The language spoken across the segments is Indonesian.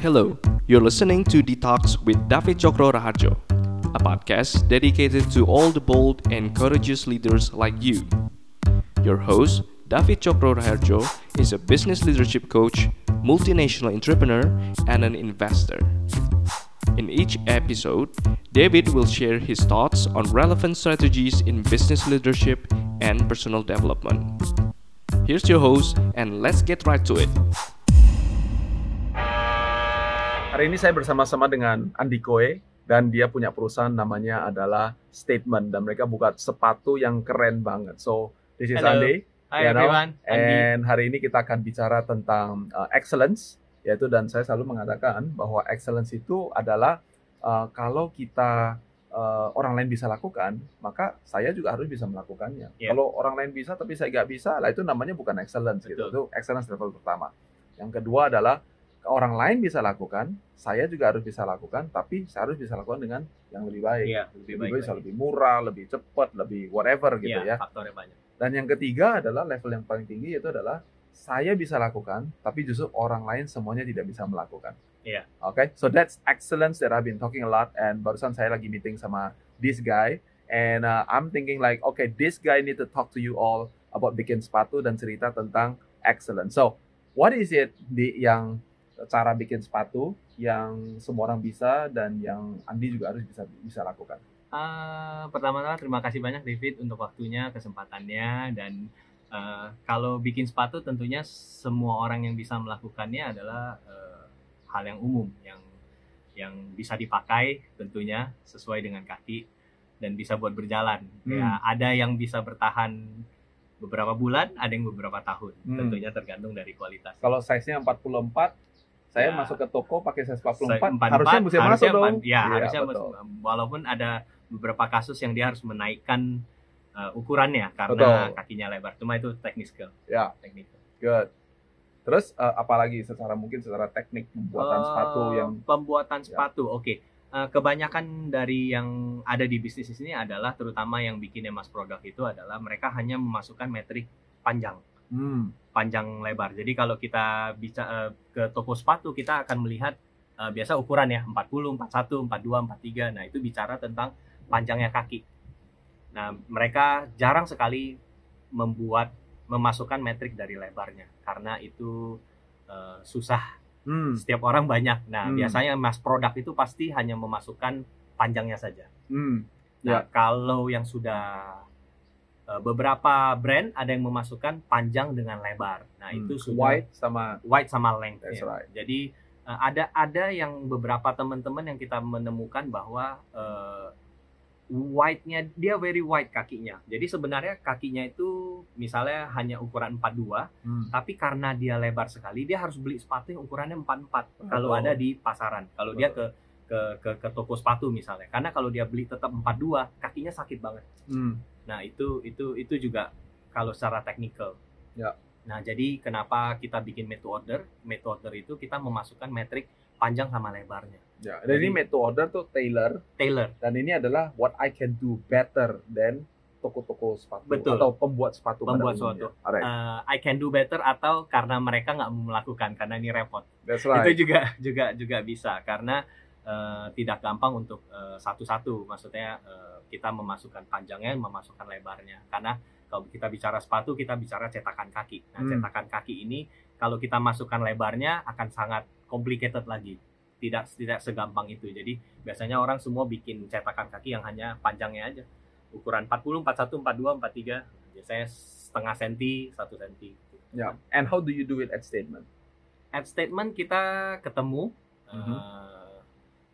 Hello, you're listening to Detox with David Chokro Raharjo, a podcast dedicated to all the bold and courageous leaders like you. Your host, David Chokro Raharjo, is a business leadership coach, multinational entrepreneur, and an investor. In each episode, David will share his thoughts on relevant strategies in business leadership and personal development. Here's your host, and let's get right to it. Hari ini saya bersama-sama dengan Andi Koe dan dia punya perusahaan namanya adalah Statement dan mereka buat sepatu yang keren banget. So this is Hello. Andi. Hi you know, everyone, Andi. And hari ini kita akan bicara tentang uh, excellence yaitu dan saya selalu mengatakan bahwa excellence itu adalah uh, kalau kita uh, orang lain bisa lakukan, maka saya juga harus bisa melakukannya. Yeah. Kalau orang lain bisa tapi saya nggak bisa, lah itu namanya bukan excellence gitu. Itu excellence level pertama. Yang kedua adalah orang lain bisa lakukan, saya juga harus bisa lakukan, tapi saya harus bisa lakukan dengan yang lebih baik. Iya, lebih, baik bisa lagi. lebih murah, lebih cepat, lebih whatever gitu ya. Iya, faktornya banyak. Dan yang ketiga adalah level yang paling tinggi yaitu adalah saya bisa lakukan, tapi justru orang lain semuanya tidak bisa melakukan. Iya. Oke, so that's excellence that I've been talking a lot. And barusan saya lagi meeting sama this guy, and uh, I'm thinking like, okay, this guy need to talk to you all about bikin sepatu dan cerita tentang excellence. So, what is it di yang cara bikin sepatu yang semua orang bisa dan yang Andi juga harus bisa bisa lakukan? Eh, pertama-tama terima kasih banyak David untuk waktunya, kesempatannya dan eh, kalau bikin sepatu tentunya semua orang yang bisa melakukannya adalah eh, hal yang umum yang yang bisa dipakai tentunya sesuai dengan kaki dan bisa buat berjalan. Hmm. Ya, ada yang bisa bertahan beberapa bulan, ada yang beberapa tahun. Hmm. Tentunya tergantung dari kualitas. Kalau size-nya 44, saya Ya. masuk ke toko pakai size 44, Saya empat- harusnya mesti masuk dong. empat- Ya, harusnya betul. masuk. Walaupun ada beberapa kasus yang dia harus menaikkan uh, ukurannya karena Betul. kakinya lebar. Cuma itu teknikal. Ya. Teknikal. Good. Terus eh, apalagi secara mungkin secara teknik pembuatan Eh, sepatu yang pembuatan Ya. sepatu. Oke. Eh, kebanyakan dari yang ada di bisnis di sini adalah terutama yang bikinnya mas produk itu adalah mereka hanya memasukkan metrik panjang. Hmm, panjang lebar. Jadi kalau kita bisa eh, ke toko sepatu kita akan melihat eh, biasa ukuran ya 40, 41, 42, 43. Nah, itu bicara tentang panjangnya kaki. Nah, mereka jarang sekali membuat memasukkan metrik dari lebarnya karena itu eh, susah. hmm, Setiap orang banyak. Nah, Hmm. biasanya mas produk itu pasti hanya memasukkan panjangnya saja. hmm, Nah, Ya. kalau yang sudah beberapa brand ada yang memasukkan panjang dengan lebar. Nah, hmm. itu sudah white sama wide sama length. That's ya. right. Jadi eh, ada ada yang beberapa teman-teman yang kita menemukan bahwa eh, wide-nya dia very wide kakinya. Jadi sebenarnya kakinya itu misalnya hanya ukuran 42, hmm, tapi karena dia lebar sekali dia harus beli sepatu yang ukurannya 44 kalau Betul. ada di pasaran. Kalau dia ke ke ke ke toko sepatu misalnya. Karena kalau dia beli tetap 42, kakinya sakit banget. hmm, Nah, itu itu itu juga kalau secara teknikal. Ya. Nah, jadi kenapa kita bikin made to order? Made to order itu kita memasukkan metrik panjang sama lebarnya. ya. Dan ini Jadi- made to order tuh tailor Tailor. dan ini adalah what I can do better than toko-toko sepatu Betul. atau pembuat sepatu Pembuat sepatu. Uh, I can do better atau karena mereka nggak melakukan karena ini repot. that's right. Itu juga juga juga bisa karena uh, tidak gampang untuk uh, satu-satu. Maksudnya uh, kita memasukkan panjangnya, memasukkan lebarnya. Karena kalau kita bicara sepatu, kita bicara cetakan kaki. Nah, Hmm. cetakan kaki ini kalau kita masukkan lebarnya akan sangat complicated lagi. Tidak tidak segampang itu. Jadi biasanya orang semua bikin cetakan kaki yang hanya panjangnya aja. Ukuran 40, 41, 42, 43. Biasanya setengah senti, satu senti. Ya. And how do you do it at statement? At statement kita ketemu. Mhm. eh,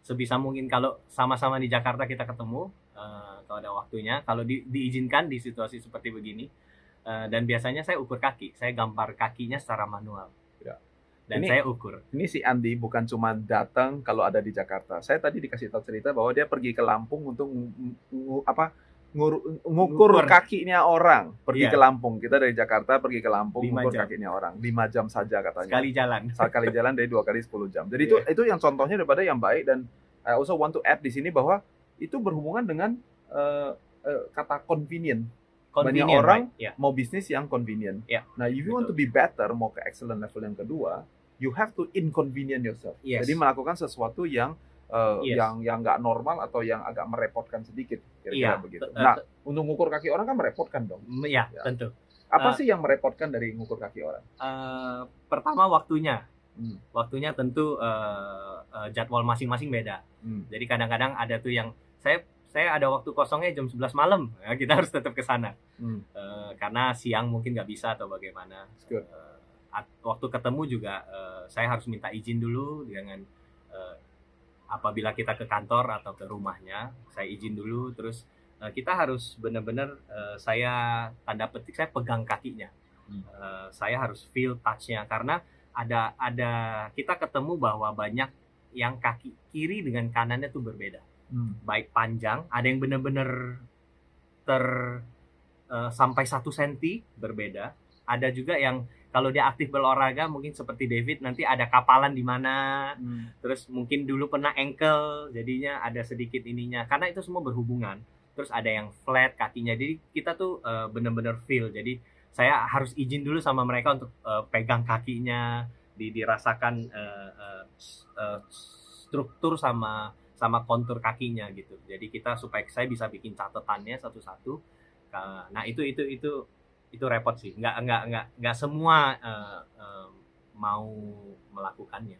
sebisa mungkin kalau sama-sama di Jakarta kita ketemu. eh, kalau ada waktunya. Kalau di- diizinkan di situasi seperti begini. eh, dan biasanya saya ukur kaki. Saya gambar kakinya secara manual. Ya. Dan Ini- saya ukur. Ini si Andi bukan cuma datang kalau ada di Jakarta. Saya tadi dikasih tahu cerita bahwa dia pergi ke Lampung untuk apa ngukur Ngukur. kakinya orang. Pergi Iya. ke Lampung. Kita dari Jakarta pergi ke Lampung Lima ngukur jam. kakinya orang. 5 jam saja katanya. Sekali jalan. Sekali jalan dari dua kali 10 jam. Jadi itu Iya. itu yang contohnya daripada yang baik dan I also want to add di sini bahwa itu berhubungan dengan eh, eh, kata convenient. Convenient, orang right? Ya. Mau bisnis yang convenient. Iya. Nah, if you want to Betul. be better, mau ke excellent level yang kedua, you have to inconvenient yourself. Yes. Jadi melakukan sesuatu yang uh, Yes. yang yang nggak normal atau yang agak merepotkan sedikit kira-kira Iya, begitu. te- Nah, untuk ngukur kaki orang kan merepotkan dong. Mm, ya, Ya. tentu. Apa Uh, sih yang merepotkan dari ngukur kaki orang? Eh, pertama waktunya, Hmm. waktunya tentu eh, eh, jadwal masing-masing beda. Hmm. Jadi kadang-kadang ada tuh yang saya saya ada waktu kosongnya jam 11 malam, ya, kita harus tetap ke sana Hmm. Eh, karena siang mungkin nggak bisa atau bagaimana. Good. Eh, at- waktu ketemu juga eh, saya harus minta izin dulu dengan eh, apabila kita ke kantor atau ke rumahnya, saya izin dulu. Terus eh, kita harus benar-benar eh, saya tanda petik saya pegang kakinya, Hmm. Eh, saya harus feel touch-nya karena ada ada kita ketemu bahwa banyak yang kaki kiri dengan kanannya tuh berbeda Hmm. baik panjang, ada yang benar-benar ter eh, sampai satu senti berbeda. Ada juga yang kalau dia aktif berolahraga mungkin seperti David nanti ada kapalan di mana, Hmm. terus mungkin dulu pernah ankle, jadinya ada sedikit ininya. Karena itu semua berhubungan. Terus ada yang flat kakinya. Jadi kita tuh eh, benar-benar feel. Jadi saya harus izin dulu sama mereka untuk eh, pegang kakinya, di, dirasakan eh, s- eh, struktur sama sama kontur kakinya gitu. Jadi kita supaya saya bisa bikin catatannya satu-satu. Nah itu itu itu itu repot sih. Nggak nggak nggak nggak semua eh, eh, mau melakukannya.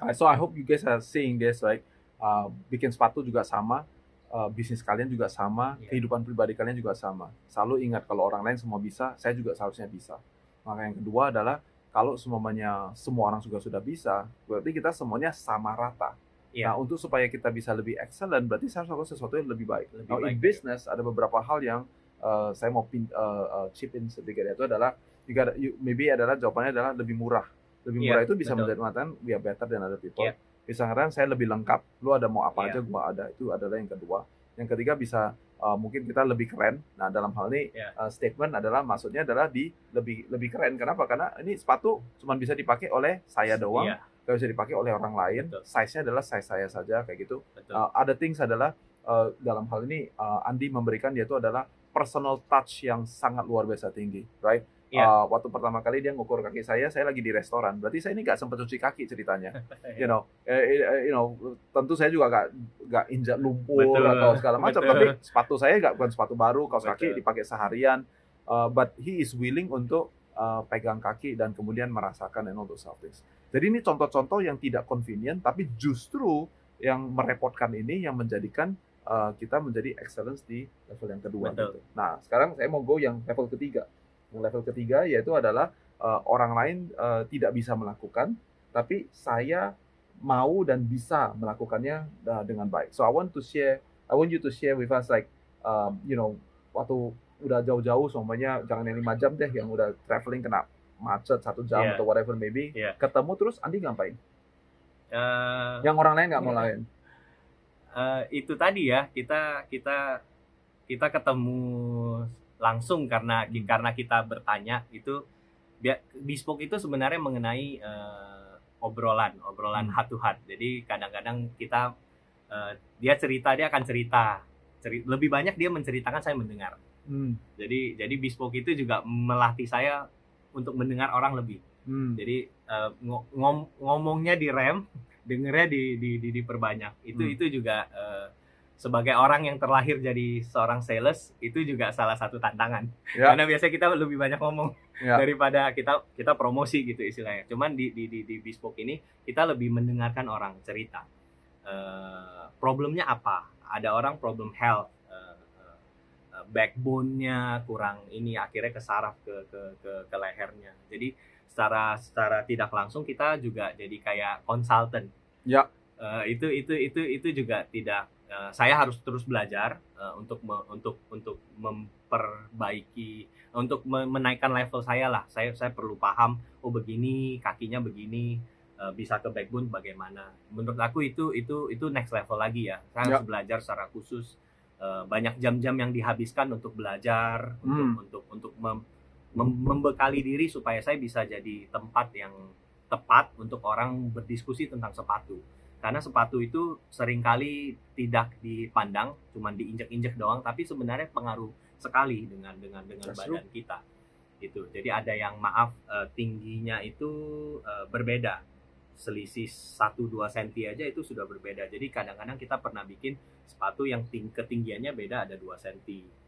Uh, so I hope you guys are seeing this like uh, bikin sepatu juga sama, uh, bisnis kalian juga sama, Iya. kehidupan pribadi kalian juga sama. Selalu ingat kalau orang lain semua bisa, saya juga seharusnya bisa. Maka yang kedua adalah kalau semuanya semua orang juga sudah bisa, berarti kita semuanya sama rata. Iya. Nah, untuk supaya kita bisa lebih excellent, berarti saya harus lakukan sesuatu yang lebih baik. Lebih Now, in baik, business ada beberapa hal yang uh, saya mau pin, uh, uh, chip in sedikit yaitu adalah you gotta- you- maybe adalah jawabannya adalah lebih murah. Lebih Iya, murah itu bisa betul. menjadi mengatakan we are better than other people. Iya. Bisa saya lebih lengkap. Lu ada mau apa Iya. aja gua ada. Itu adalah yang kedua. Yang ketiga bisa uh, mungkin kita lebih keren. Nah, dalam hal ini Iya. uh, statement adalah maksudnya adalah di lebih lebih keren. Kenapa? Karena ini sepatu cuma bisa dipakai oleh saya doang, Iya, nggak bisa dipakai oleh orang lain. Betul. Size-nya adalah size saya saja kayak gitu. betul. Uh, other things adalah uh, dalam hal ini uh, Andi memberikan yaitu adalah personal touch yang sangat luar biasa tinggi, right? Iya. Uh, waktu pertama kali dia ngukur kaki saya, saya lagi di restoran. Berarti saya ini nggak sempat cuci kaki ceritanya, you know. Eh, eh, you know, tentu saya juga nggak nggak injak lumpur Betul, atau segala macam. betul. Tapi sepatu saya nggak bukan sepatu baru, kaos kaki Betul. dipakai seharian. Uh, but he is willing untuk uh, pegang kaki dan kemudian merasakan and all those things. Jadi ini contoh-contoh yang tidak convenient, tapi justru yang merepotkan ini yang menjadikan uh, kita menjadi excellence di level yang kedua. Betul. Gitu. Nah, sekarang saya mau go yang level ketiga. Yang level ketiga yaitu adalah uh, orang lain uh, tidak bisa melakukan, tapi saya mau dan bisa melakukannya uh, dengan baik. So I want to share, I want you to share with us like, um, you know, waktu udah jauh-jauh, semuanya jangan yang lima jam deh, yang udah traveling kena macet satu jam Iya. atau whatever maybe, Iya. ketemu terus Andi ngapain? Eh, Yang orang lain nggak mau Iya. lain. Eh, itu tadi ya kita kita kita ketemu langsung karena Hmm. karena kita bertanya itu bespoke itu sebenarnya mengenai eh, obrolan obrolan Hmm. heart to heart jadi kadang-kadang kita eh, dia cerita dia akan cerita Ceri- lebih banyak dia menceritakan saya mendengar Hmm. jadi jadi bespoke itu juga melatih saya untuk mendengar orang lebih Hmm. jadi ngo- ngom- ngomongnya direm dengernya di, di, di diperbanyak itu Hmm. itu juga eh, sebagai orang yang terlahir jadi seorang sales itu juga salah satu tantangan Ya. karena biasanya kita lebih banyak ngomong Ya. daripada kita kita promosi gitu istilahnya cuman di di di, di bespoke ini kita lebih mendengarkan orang cerita Eh, problemnya apa ada orang problem health eh, backbone-nya kurang ini akhirnya kesaraf ke ke ke, ke lehernya jadi secara secara tidak langsung kita juga jadi kayak konsultan Ya. Eh, itu itu itu itu juga tidak eh, saya harus terus belajar eh, untuk me- untuk untuk memperbaiki untuk me- menaikkan level saya lah. Saya saya perlu paham oh begini kakinya begini eh, bisa ke backbone bagaimana. Menurut aku itu itu itu next level lagi ya. Saya harus belajar secara khusus Eh, banyak jam-jam yang dihabiskan untuk belajar untuk Hmm. untuk untuk mem- mem- membekali diri supaya saya bisa jadi tempat yang tepat untuk orang berdiskusi tentang sepatu. Karena sepatu itu sering kali tidak dipandang cuman diinjek-injek doang tapi sebenarnya pengaruh sekali dengan dengan dengan That's badan kita. Itu jadi ada yang maaf eh, tingginya itu eh, berbeda. Selisih 1-2 cm aja itu sudah berbeda. Jadi kadang-kadang kita pernah bikin sepatu yang ting ketinggiannya beda ada 2 cm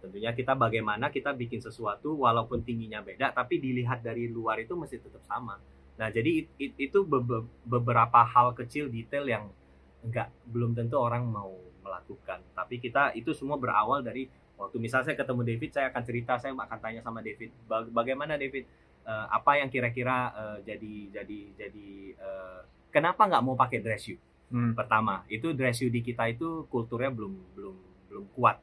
tentunya kita bagaimana kita bikin sesuatu walaupun tingginya beda tapi dilihat dari luar itu mesti tetap sama. Nah jadi it- it- itu be- beberapa hal kecil detail yang enggak belum tentu orang mau melakukan. Tapi kita itu semua berawal dari waktu misalnya saya ketemu David saya akan cerita saya akan tanya sama David "Ba- bagaimana David? Eh, apa yang kira-kira eh, jadi jadi jadi eh, kenapa nggak mau pakai dress shoe Hmm. pertama itu dress shoe di kita itu kulturnya belum belum belum kuat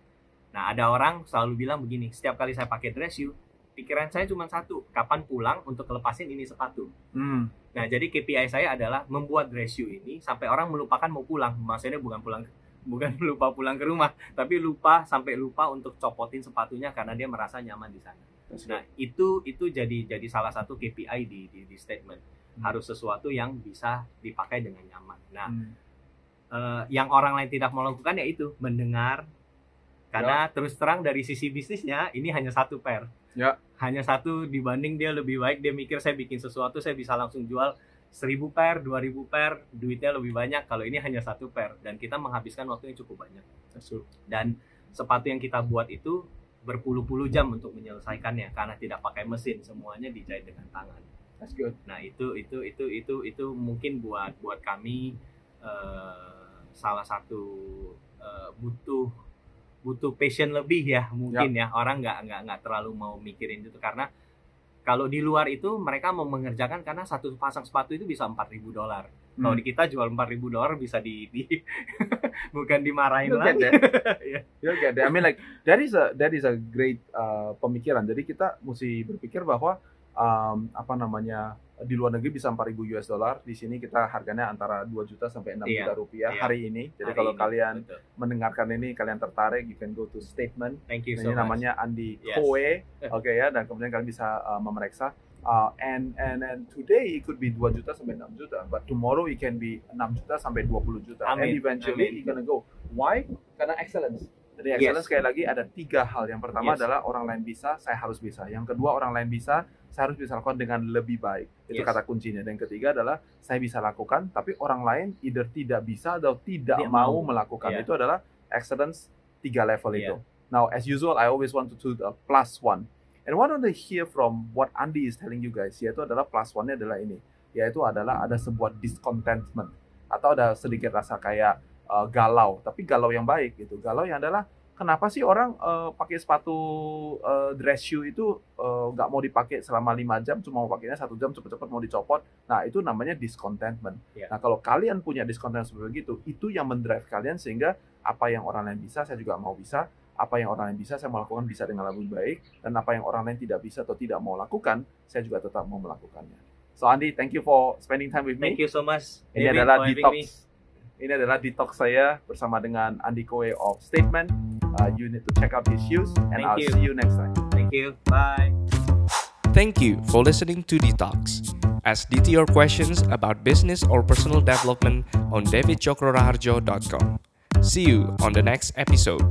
nah ada orang selalu bilang begini setiap kali saya pakai dress shoe pikiran saya cuma satu kapan pulang untuk lepasin ini sepatu Hmm. Nah, jadi KPI saya adalah membuat dress shoe ini sampai orang melupakan mau pulang. Maksudnya bukan pulang bukan lupa pulang ke rumah, tapi lupa sampai lupa untuk copotin sepatunya karena dia merasa nyaman di sana. Nah, itu itu jadi jadi salah satu KPI di di, di statement. Hmm. Harus sesuatu yang bisa dipakai dengan nyaman. Nah, Hmm. eh, yang orang lain tidak mau lakukan yaitu mendengar karena terus terang dari sisi bisnisnya ini hanya satu pair. Ya. hanya satu dibanding dia lebih baik dia mikir saya bikin sesuatu saya bisa langsung jual 1000 pair 2000 pair duitnya lebih banyak. Kalau ini hanya satu pair dan kita menghabiskan waktu yang cukup banyak. Dan sepatu yang kita buat itu berpuluh-puluh jam untuk menyelesaikannya karena tidak pakai mesin semuanya dijahit dengan tangan. That's good. Nah itu itu itu itu itu mungkin buat buat kami eh, salah satu eh, butuh butuh passion lebih ya mungkin ya, orang nggak nggak nggak terlalu mau mikirin itu karena kalau di luar itu mereka mau mengerjakan karena satu pasang sepatu itu bisa 4.000 dolar. Kalau Hmm. di kita jual 4.000 dolar bisa di, di bukan dimarahin You'll get lagi. Iya. You'll get there. I mean like that is a that is a great uh, pemikiran. Jadi kita mesti berpikir bahwa um, apa namanya di luar negeri bisa 4.000 US dollar. Di sini kita harganya antara 2 juta sampai 6 Iya, juta rupiah iya. hari ini. Jadi Hari kalau ini, kalian betul. mendengarkan ini kalian tertarik, you can go to statement. Thank you ini so much. namanya Andi Yes. Koe, oke ya, dan kemudian kalian bisa uh, memeriksa. Uh, and and and today it could be 2 juta sampai 6 juta, but tomorrow it can be 6 juta sampai 20 juta. And Amin, eventually amin. it's gonna go. Why? Karena excellence. Yes. excellence sekali lagi ada tiga hal. Yang pertama Yes. adalah orang lain bisa, saya harus bisa. Yang kedua orang lain bisa, saya harus bisa lakukan dengan lebih baik. Itu Yes. kata kuncinya. Dan yang ketiga adalah saya bisa lakukan, tapi orang lain either tidak bisa atau tidak Tidak mau, mau. melakukan. Yeah. Itu adalah excellence tiga level Yeah. itu. Now, as usual, I always want to do the plus one. And what I want to hear from what Andy is telling you guys, yaitu adalah plus one-nya adalah ini. Yaitu adalah ada sebuah discontentment. Atau ada sedikit rasa kayak uh, galau. Tapi galau yang baik gitu. Galau yang adalah, kenapa sih orang uh, pakai sepatu uh, dress shoe itu uh, nggak mau dipakai selama 5 jam, cuma mau pakainya satu jam cepet-cepet mau dicopot. Nah, itu namanya discontentment. Ya. Nah, kalau kalian punya discontent seperti itu, itu yang mendrive kalian sehingga apa yang orang lain bisa, saya juga mau bisa apa yang orang lain bisa saya mau lakukan bisa dengan lebih baik dan apa yang orang lain tidak bisa atau tidak mau lakukan saya juga tetap mau melakukannya. So Andi, thank you for spending time with Thank me. you so much. Ini David, adalah detox. me. Ini adalah detox saya bersama dengan Andi Koe of Statement. Uh, you need to check out his shoes and Thank I'll you. see you next time. Thank you. Bye. Thank you for listening to Detox. Ask DT your questions about business or personal development on davidchokroraharjo.com. See you on the next episode.